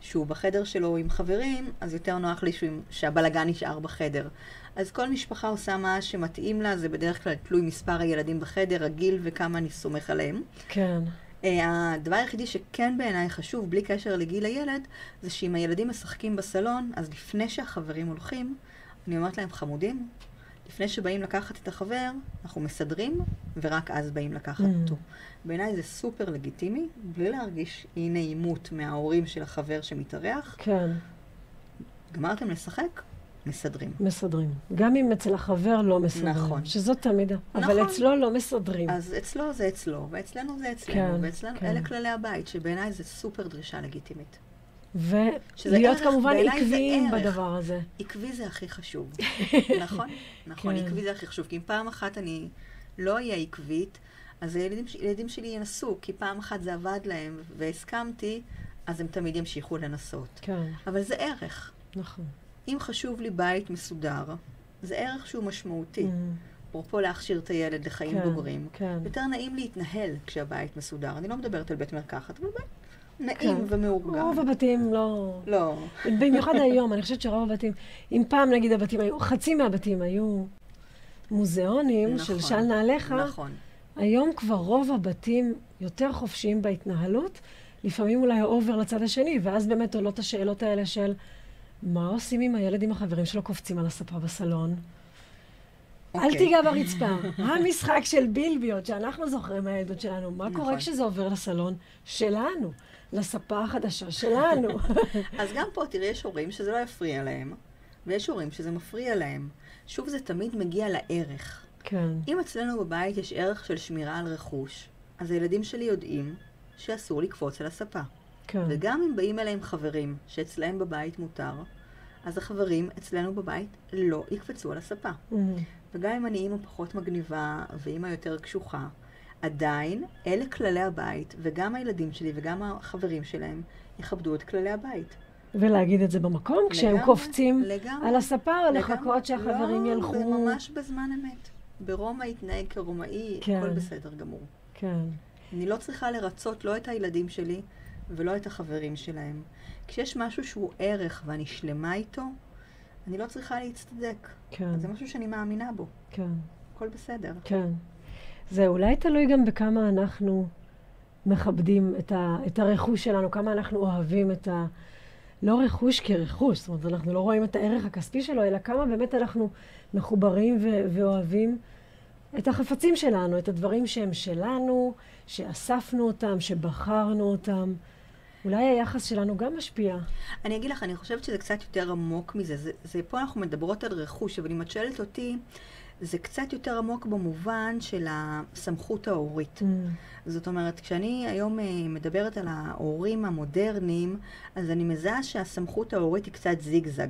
שהוא בחדר שלו עם חברים, אז יותר נוח לי שהוא, שהבלגן נשאר בחדר. אז כל משפחה עושה מה שמתאים לה, זה בדרך כלל תלוי מספר הילדים בחדר, הגיל וכמה אני סומך עליהם.
כן.
אה, הדבר היחידי שכן בעיניי חשוב, בלי קשר לגיל הילד, זה שאם הילדים משחקים בסלון, אז לפני שהחברים הולכים, אני אומרת להם, חמודים, לפני שבאים לקחת את החבר, אנחנו מסדרים, ורק אז באים לקחת
Mm.
אותו. בעיניי זה סופר לגיטימי, בלי להרגיש אי נעימות מההורים של החבר שמתארח.
כן,
גמרתם לשחק? מסדרים.
מסדרים. גם אם אצל החבר לא מסדרים.
נכון.
שזאת תמיד... אבל
נכון.
אצלו לא מסדרים.
אז אצלו זה אצלו, ואצלנו זה אצלנו,
כן,
ואצלנו,
כן.
אלה כללי הבית, שבעיניי זה סופר דרישה לגיטימית.
ולהיות כמובן עקביים. בדבר הזה.
עקבי זה הכי חשוב. נכון? נכון,
כן.
עקבי זה הכי חשוב. כי אם פעם אחת אני לא אהיה עקבית, אז הילדים, הילדים שלי ינסו, כי פעם אחת זה עבד להם והסכמתי, אז הם תמיד ימשיכו לנסות.
כן,
אבל זה ערך.
נכון.
אם חשוב לי בית מסודר, זה ערך שהוא משמעותי.
Mm,
אפרופו להכשיר את הילד לחיים
כן,
בוגרים.
כן.
יותר נעים להתנהל כשהבית מסודר. אני לא מדברת על בית מרקחת, אבל בית נעים
כן.
ומאורגן.
רוב הבתים לא...
לא.
במיוחד היום, אני חושבת שרוב הבתים, אם פעם נגיד הבתים היו, חצי מהבתים היו מוזיאונים של
נכון,
של נעליך,
נכון.
היום כבר רוב הבתים יותר חופשיים בהתנהלות, לפעמים אולי ה over לצד השני, ואז באמת עולות השאלות האלה של מה עושים עם הילד עם החברים שלו קופצים על הספה בסלון? אל
אוקיי.
תיגע ברצפה. המשחק של בילביות שאנחנו זוכרים מהילדות שלנו, מה קורה
נכון.
כשזה עובר לסלון שלנו, לספה החדשה שלנו?
אז גם פה, תראי, יש הורים שזה לא יפריע להם, ויש הורים שזה מפריע להם. שוב, זה תמיד מגיע לערך.
כן,
אם אצלנו בבית יש ערך של שמירה על רכוש, אז הילדים שלי יודעים שאסור לקפוץ על הספה.
כן.
וגם אם באים אליהם חברים שאצלהם בבית מותר, אז החברים אצלנו בבית לא יקפצו על הספה.
Mhm.
וגם אם אני אימא פחות מגניבה ואימא יותר קשוחה, עדיין אלה כללי הבית, וגם הילדים שלי וגם החברים שלהם יכבדו את כללי הבית.
ולהגיד את זה במקום, כשהם
לגמרי,
קופצים
לגמרי,
על הספה, או
לגמרי.
לחכות שהחברים
לא,
ילכו.
זה ממש בזמן אמת. ברומא התנהג כרומאי,
כן.
הכל בסדר גמור.
כן,
אני לא צריכה לרצות לא את הילדים שלי ולא את החברים שלהם. כשיש משהו שהוא ערך ואני שלמה איתו, אני לא צריכה להצטדק.
כן,
זה משהו שאני מאמינה בו.
כן,
הכל בסדר.
כן. זה אולי תלוי גם בכמה אנחנו מכבדים את, ה, את הרכוש שלנו, כמה אנחנו אוהבים את ה... לא רכוש כרכוש, זאת אומרת, אנחנו לא רואים את הערך הכספי שלו, אלא כמה באמת אנחנו מחוברים ו- ואוהבים את החפצים שלנו, את הדברים שהם שלנו, שאספנו אותם, שבחרנו אותם. אולי היחס שלנו גם משפיע.
אני אגיד לך, אני חושבת שזה קצת יותר עמוק מזה. זה, זה פה אנחנו מדברות על רכוש, אבל אם את שואלת אותי, זה קצת יותר עמוק במובן של הסמכות ההורית.
Mm,
זאת אומרת, כשאני היום אה, מדברת על ההורים המודרניים, אז אני מזהה שהסמכות ההורית היא קצת זיגזג.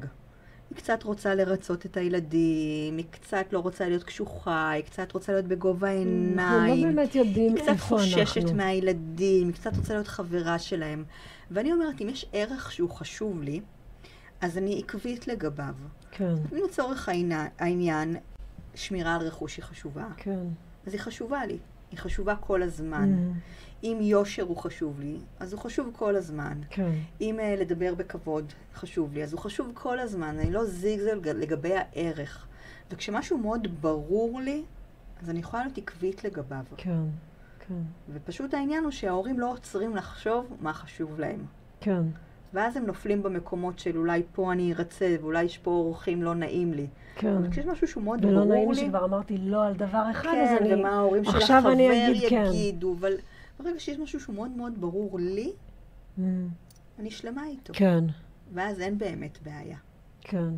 היא קצת רוצה לרצות את הילדים, היא קצת לא רוצה להיות קשוחה, היא קצת רוצה להיות בגובה העיניים.
אנחנו לא באמת יודעים
היא קצת
איפה
חוששת
אנחנו.
מהילדים, היא קצת רוצה להיות חברה שלהם. ואני אומרת, אם יש ערך שהוא חשוב לי, אז אני עקבית לגביו.
כן,
אם לצורך העניין, שמירה על רכוש היא חשובה,
כן.
אז היא חשובה לי. היא חשובה כל הזמן.
Mm,
אם יושר הוא חשוב לי, אז הוא חשוב כל הזמן.
כן,
אם uh, לדבר בכבוד חשוב לי, אז הוא חשוב כל הזמן. אני לא זיגזג לגבי הערך. וכשמשהו מאוד ברור לי, אז אני יכולה להיות עקבית לגביו.
כן, כן,
ופשוט העניין הוא שההורים לא עוצרים לחשוב מה חשוב להם.
כן,
ואז הם נופלים במקומות של אולי פה אני ארצה, ואולי יש פה אורחים לא נעים לי.
כן.
אבל כשיש משהו שהוא מאוד
ולא
ברור
נעים לי
לי,
שכבר אמרתי לא על דבר אחד, אז
כן,
אני...
ומה ההורים של החבר
אני אגיד כן.
יגידו, אבל ברגע שיש משהו שהוא מאוד מאוד ברור לי,
Mm,
אני שלמה איתו.
כן,
ואז אין באמת בעיה.
כן,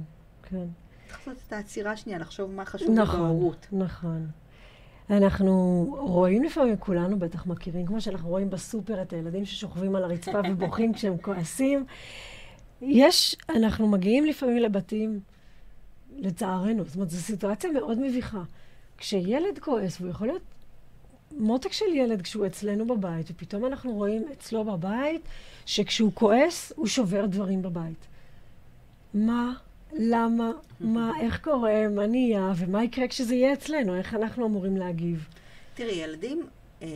כן.
צריך לעשות את העצירה שנייה, לחשוב מה חשוב
נכון,
בהורות.
נכון. אנחנו רואים לפעמים, כולנו בטח מכירים, כמו שאנחנו רואים בסופר את הילדים ששוכבים על הרצפה ובוכים כשהם כועסים. יש, אנחנו מגיעים לפעמים לבתים, לצערנו, זאת אומרת, זו סיטואציה מאוד מביכה. כשילד כועס, והוא יכול להיות מותק של ילד כשהוא אצלנו בבית, ופתאום אנחנו רואים אצלו בבית שכשהוא כועס, הוא שובר דברים בבית. מה, למה, מה, איך קורה, מה נהיה, ומה יקרה כשזה יהיה אצלנו, איך אנחנו אמורים להגיב.
תראי, ילדים, אה,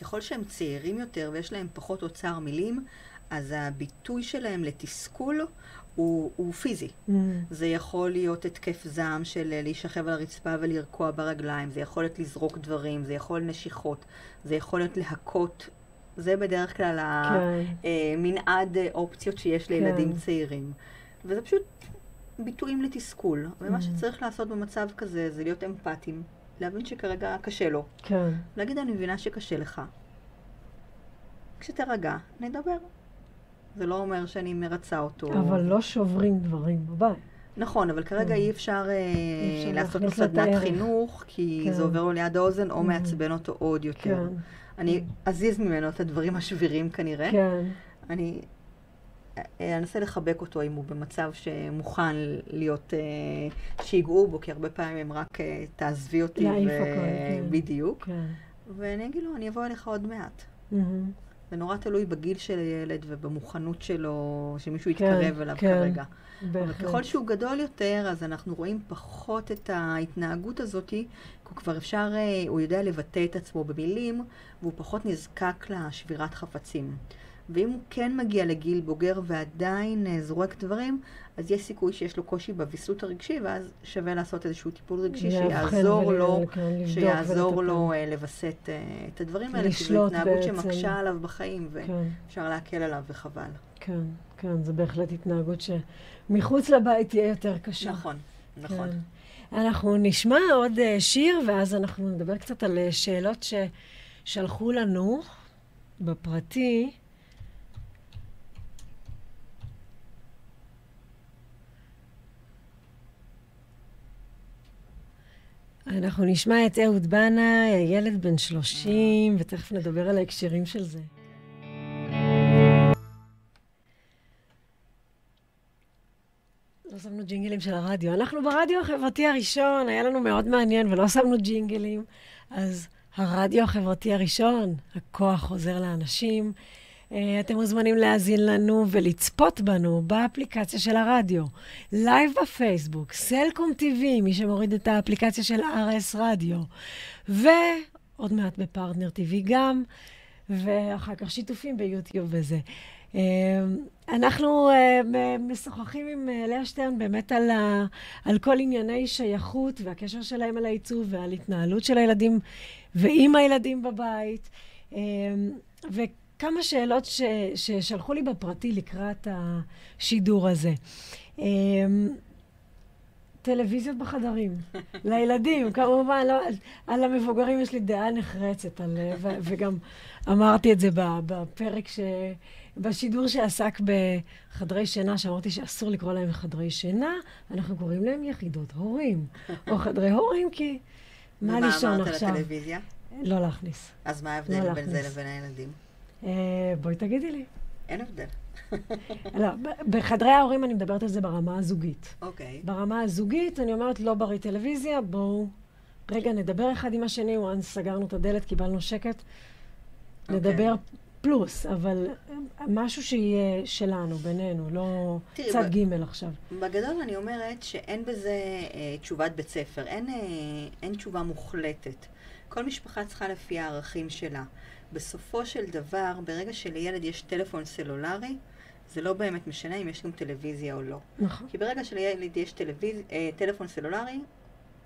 ככל שהם צעירים יותר ויש להם פחות אוצר מילים, אז הביטוי שלהם לתסכול הוא, הוא פיזי. Mm. זה יכול להיות התקף זעם של להישכב על הרצפה ולרקוע ברגליים, זה יכול להיות לזרוק דברים, זה יכול נשיכות, זה יכול להיות להכות. זה בדרך כלל כן. המנעד אה, אופציות שיש לילדים כן. צעירים. וזה פשוט ביטויים לתסכול. ומה mm. שצריך לעשות במצב כזה זה להיות אמפתיים, להבין שכרגע קשה לו. כן. להגיד, אני מבינה שקשה לך. כשתרגע, נדבר. זה לא אומר שאני מרצה אותו.
אבל לא שוברים דברים בבית.
נכון, אבל כרגע כן. אי אפשר, אי אפשר לעשות לו סדנת חינוך, כי כן. זה עובר לו ליד האוזן, או mm. מעצבן אותו עוד יותר. כן. אני אזיז ממנו את הדברים השבירים כנראה. כן. אני אנסה לחבק אותו אם הוא במצב שמוכן להיות, שיגעו בו, כי הרבה פעמים הם רק תעזבי אותי.
להעיף הכל, כן.
בדיוק. כן. ואני אגיד לו, אני אבוא אליך עוד מעט. Mm-hmm. זה נורא תלוי בגיל של הילד ובמוכנות שלו, שמישהו כן, יתקרב אליו כן, כרגע. בהחלט. אבל ככל שהוא גדול יותר, אז אנחנו רואים פחות את ההתנהגות הזאת, כי הוא כבר אפשר, אה, הוא יודע לבטא את עצמו במילים, והוא פחות נזקק לשבירת חפצים. ואם הוא כן מגיע לגיל בוגר ועדיין אה, זורק דברים, אז יש סיכוי שיש לו קושי בוויסות הרגשי, ואז שווה לעשות איזשהו טיפול רגשי שיעזור לו, שיעזור לו uh, לווסת uh, את הדברים האלה, כי זו התנהגות שמקשה עליו בחיים, כן. ואפשר כן. להקל עליו וחבל.
כן, כן, זו בהחלט התנהגות שמחוץ לבית תהיה יותר קשה.
נכון, נכון.
כן. אנחנו נשמע עוד שיר, ואז אנחנו נדבר קצת על שאלות ששלחו לנו בפרטי. אנחנו נשמע את אהוד בנה, ילד בן 30, ותכף נדבר על ההקשרים של זה. לא שמנו ג'ינגלים של הרדיו. אנחנו ברדיו החברתי הראשון, היה לנו מאוד מעניין ולא שמנו ג'ינגלים. אז הרדיו החברתי הראשון, הכוח חוזר לאנשים. אה, אתם מוזמנים להאזין לנו ולצפות בנו באפליקציה של הרדיו, לייב בפייסבוק, סלקום TV, מי שמוריד את האפליקציה של RS רדיו, ועוד מעט בפרטנר TV גם, ואחר כך שיתופים ביוטיוב וזה. אה, אנחנו אה, משוחחים עם לאה שטרן באמת על, ה, על כל ענייני שייכות והקשר שלהם על העיצוב ועל התנהלות של הילדים ועם הילדים בבית. ו... כמה שאלות ש, ששלחו לי בפרטי לקראת השידור הזה. אמ, טלוויזיות בחדרים, לילדים, כמובן, לא, על המבוגרים יש לי דעה נחרצת, על, ו, וגם אמרתי את זה בפרק, ש, בשידור שעסק בחדרי שינה, שאמרתי שאסור לקרוא להם חדרי שינה, אנחנו קוראים להם יחידות הורים, או חדרי הורים, כי מה לישון עכשיו? ומה אמרת
על הטלוויזיה?
לא להכניס.
אז מה ההבדל לא בין זה לבין הילדים?
אה, בואי תגידי לי.
אין הבדל.
לא, בחדרי ההורים אני מדברת על זה ברמה הזוגית.
אוקיי.
Okay. ברמה הזוגית אני אומרת, לא בריא טלוויזיה, בואו רגע נדבר אחד עם השני, once סגרנו את הדלת, קיבלנו שקט, okay. אוקיי. נדבר פלוס, אבל משהו שיהיה שלנו, בינינו, לא תראי, צד ב- ג' עכשיו.
בגדול אני אומרת שאין בזה אה, תשובת בית ספר, אין, אה, אין תשובה מוחלטת. כל משפחה צריכה לפי הערכים שלה. בסופו של דבר, ברגע שלילד יש טלפון סלולרי, זה לא באמת משנה אם יש גם טלוויזיה או לא. נכון. כי ברגע שלילד יש טלוויז... אה, טלפון סלולרי,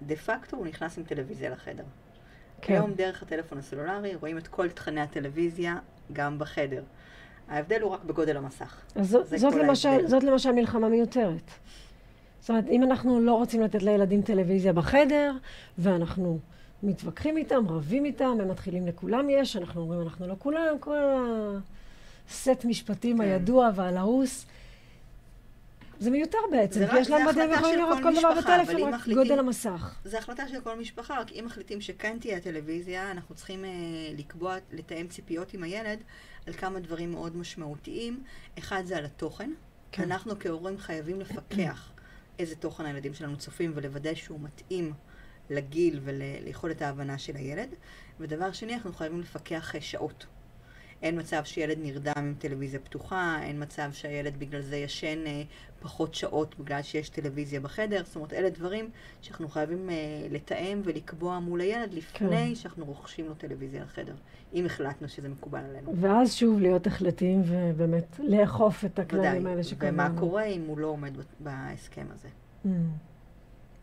דה פקטו הוא נכנס עם טלוויזיה לחדר. כן. היום דרך הטלפון הסלולרי רואים את כל תכני הטלוויזיה גם בחדר. ההבדל הוא רק בגודל המסך.
אז זאת, זאת, למשל, זאת למשל מלחמה מיותרת. זאת אומרת, אם אנחנו לא רוצים לתת לילדים טלוויזיה בחדר, ואנחנו מתווכחים איתם, רבים איתם, הם מתחילים לכולם יש, אנחנו אומרים אנחנו לא כולם, כל הסט משפטים כן. הידוע והלעוס. זה מיותר בעצם, כי יש להם מדעים יכולים לראות כל דבר בטלפון, רק מחליטים, גודל המסך.
זה החלטה של כל משפחה, רק אם מחליטים שכן תהיה הטלוויזיה, אנחנו צריכים uh, לקבוע, לתאם ציפיות עם הילד על כמה דברים מאוד משמעותיים. אחד זה על התוכן. כן. אנחנו כהורים חייבים לפקח איזה תוכן הילדים שלנו צופים ולוודא שהוא מתאים לגיל וליכולת ההבנה של הילד. ודבר שני, אנחנו חייבים לפקח שעות. אין מצב שילד נרדם עם טלוויזיה פתוחה, אין מצב שהילד בגלל זה ישן אה, פחות שעות בגלל שיש טלוויזיה בחדר. זאת אומרת, אלה דברים שאנחנו חייבים אה, לתאם ולקבוע מול הילד לפני כן. שאנחנו רוכשים לו טלוויזיה לחדר, אם החלטנו שזה מקובל עלינו.
ואז שוב להיות החלטיים ובאמת לאכוף את הכללים האלה שקבענו.
ומה קורה אם הוא לא עומד בהסכם הזה. Mm.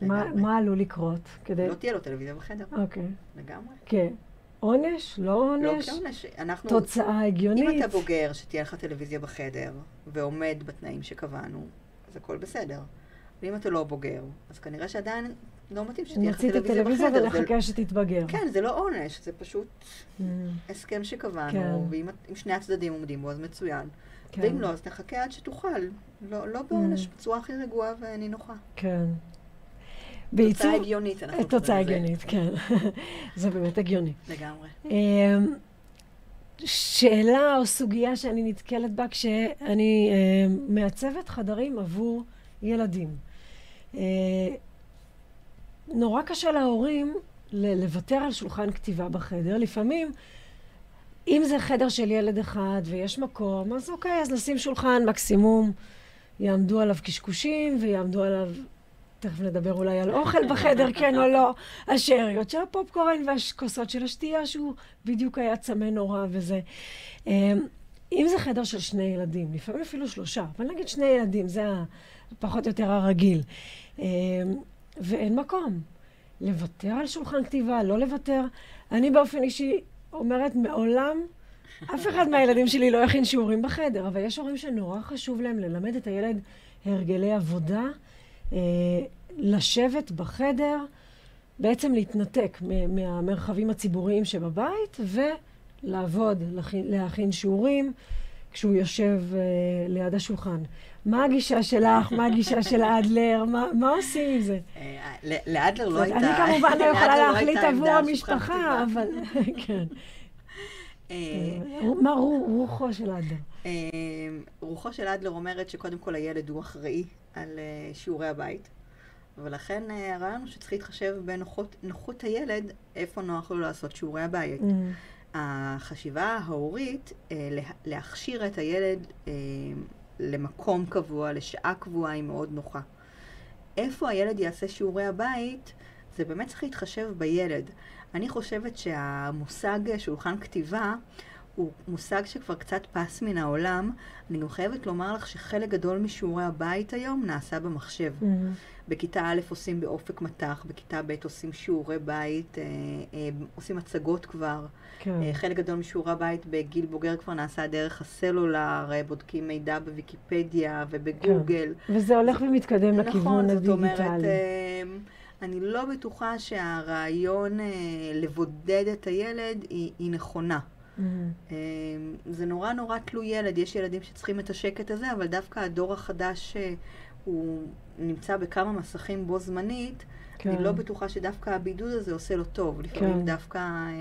מה, עלול לקרות?
כדי... לא תהיה לו טלוויזיה בחדר.
אוקיי.
לגמרי.
כן. עונש? לא עונש?
לא כעונש. אנחנו...
תוצאה הגיונית.
אם אתה בוגר, שתהיה לך טלוויזיה בחדר, ועומד בתנאים שקבענו, אז הכל בסדר. ואם אתה לא בוגר, אז כנראה שעדיין לא מתאים שתהיה לך טלוויזיה בחדר. נוציא את
הטלוויזיה ונחכה. שתתבגר.
כן, זה לא עונש, זה פשוט mm. הסכם שקבענו, כן. ואם שני הצדדים עומדים בו, אז מצוין. כן. ואם לא, אז תחכה עד שתוכל. לא, לא בעונש, mm. בצורה הכי רגועה ונינוחה.
כן.
תוצאה הגיונית, אנחנו
קוראים לזה. תוצאה הגיונית, כן. זה באמת הגיוני.
לגמרי.
אמ, שאלה או סוגיה שאני נתקלת בה כשאני אמ, מעצבת חדרים עבור ילדים. אה, נורא קשה להורים לוותר על שולחן כתיבה בחדר. לפעמים, אם זה חדר של ילד אחד ויש מקום, אז אוקיי, אז נשים שולחן מקסימום. יעמדו עליו קשקושים ויעמדו עליו תכף נדבר אולי על אוכל בחדר, כן או לא, השאריות של הפופקורן והכוסות של השתייה, שהוא בדיוק היה צמא נורא וזה. אמ, אם זה חדר של שני ילדים, לפעמים אפילו שלושה, אבל נגיד שני ילדים, זה פחות או יותר הרגיל, אמ, ואין מקום. לוותר על שולחן כתיבה, לא לוותר. אני באופן אישי אומרת, מעולם אף אחד מהילדים שלי לא יכין שיעורים בחדר, אבל יש הורים שנורא חשוב להם ללמד את הילד הרגלי עבודה. אה, לשבת בחדר, בעצם להתנתק מהמרחבים הציבוריים שבבית ולעבוד, להכין שיעורים כשהוא יושב אה, ליד השולחן. מה הגישה שלך? מה הגישה של אדלר? מה, מה עושים עם זה?
אה, לאדלר לא הייתה...
אני כמובן לא יכולה לא להחליט עבור המשפחה, אבל... כן. מה רוחו של אדלר?
רוחו של אדלר אומרת שקודם כל הילד הוא אחראי על uh, שיעורי הבית, ולכן הרעיון הוא שצריך להתחשב בנוחות הילד, איפה נוח לו לעשות שיעורי הבית. Mm. החשיבה ההורית, להכשיר את הילד למקום קבוע, לשעה קבועה, היא מאוד נוחה. איפה הילד יעשה שיעורי הבית, זה באמת צריך להתחשב בילד. אני חושבת שהמושג שולחן כתיבה הוא מושג שכבר קצת פס מן העולם. אני גם חייבת לומר לך שחלק גדול משיעורי הבית היום נעשה במחשב. Mm-hmm. בכיתה א' עושים באופק מטח, בכיתה ב' עושים שיעורי בית, אה, אה, עושים הצגות כבר. כן. אה, חלק גדול משיעורי הבית בגיל בוגר כבר נעשה דרך הסלולר, אה, בודקים מידע בוויקיפדיה ובגוגל.
כן. וזה הולך ומתקדם נכון, לכיוון הדיגיטלי. נכון, זאת אומרת... אה,
אני לא בטוחה שהרעיון אה, לבודד את הילד היא, היא נכונה. Mm-hmm. אמ, זה נורא נורא תלוי ילד, יש ילדים שצריכים את השקט הזה, אבל דווקא הדור החדש אה, הוא נמצא בכמה מסכים בו זמנית, כן. אני לא בטוחה שדווקא הבידוד הזה עושה לו טוב. לפעמים כן. דווקא אה,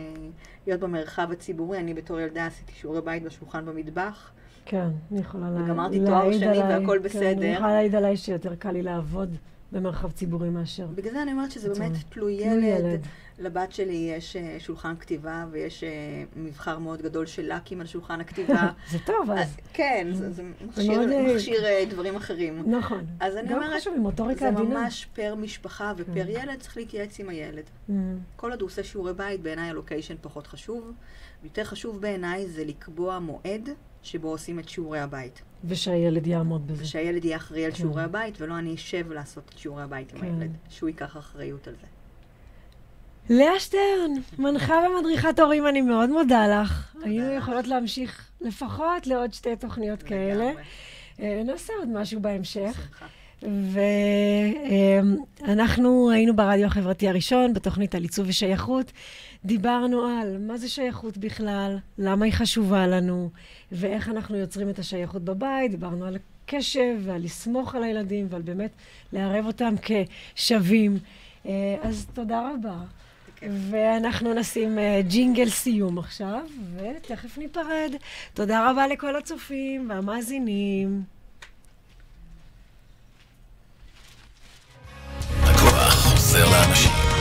להיות במרחב הציבורי, אני בתור ילדה עשיתי שיעורי בית בשולחן במטבח.
כן, אני יכולה להעיד
עליי. וגמרתי תואר שני והכל בסדר. כן,
אני יכולה להעיד עליי שיותר קל לי לעבוד במרחב ציבורי מאשר.
בגלל זה אני אומרת שזה באמת תלוי ילד. לבת שלי יש uh, שולחן כתיבה ויש uh, מבחר מאוד גדול של לקים על שולחן הכתיבה.
זה טוב, אז.
כן, זה, מכשיר, uh, דברים אחרים.
נכון.
אז אני אומרת, זה ממש פר משפחה ופר mm. ילד, צריך להתייעץ עם הילד. Mm. כל עוד הוא עושה שיעורי בית, בעיניי הלוקיישן פחות חשוב. יותר חשוב בעיניי זה לקבוע מועד שבו עושים את שיעורי הבית.
ושהילד יעמוד בזה.
ושהילד יהיה אחראי על כן. שיעורי הבית, ולא אני אשב לעשות את שיעורי הבית עם כן. הילד. שהוא ייקח אחריות על זה.
לאה שטרן, מנחה ומדריכת הורים, אני מאוד מודה לך. היינו יכולות להמשיך לפחות לעוד שתי תוכניות כאלה. אה, נעשה עוד משהו בהמשך. ואנחנו היינו ברדיו החברתי הראשון, בתוכנית על עיצוב ושייכות. דיברנו על מה זה שייכות בכלל, למה היא חשובה לנו, ואיך אנחנו יוצרים את השייכות בבית. דיברנו על קשב ועל לסמוך על הילדים ועל באמת לערב אותם כשווים. אה, אז תודה רבה. ואנחנו נשים uh, ג'ינגל סיום עכשיו, ותכף ניפרד. תודה רבה לכל הצופים והמאזינים. Selam.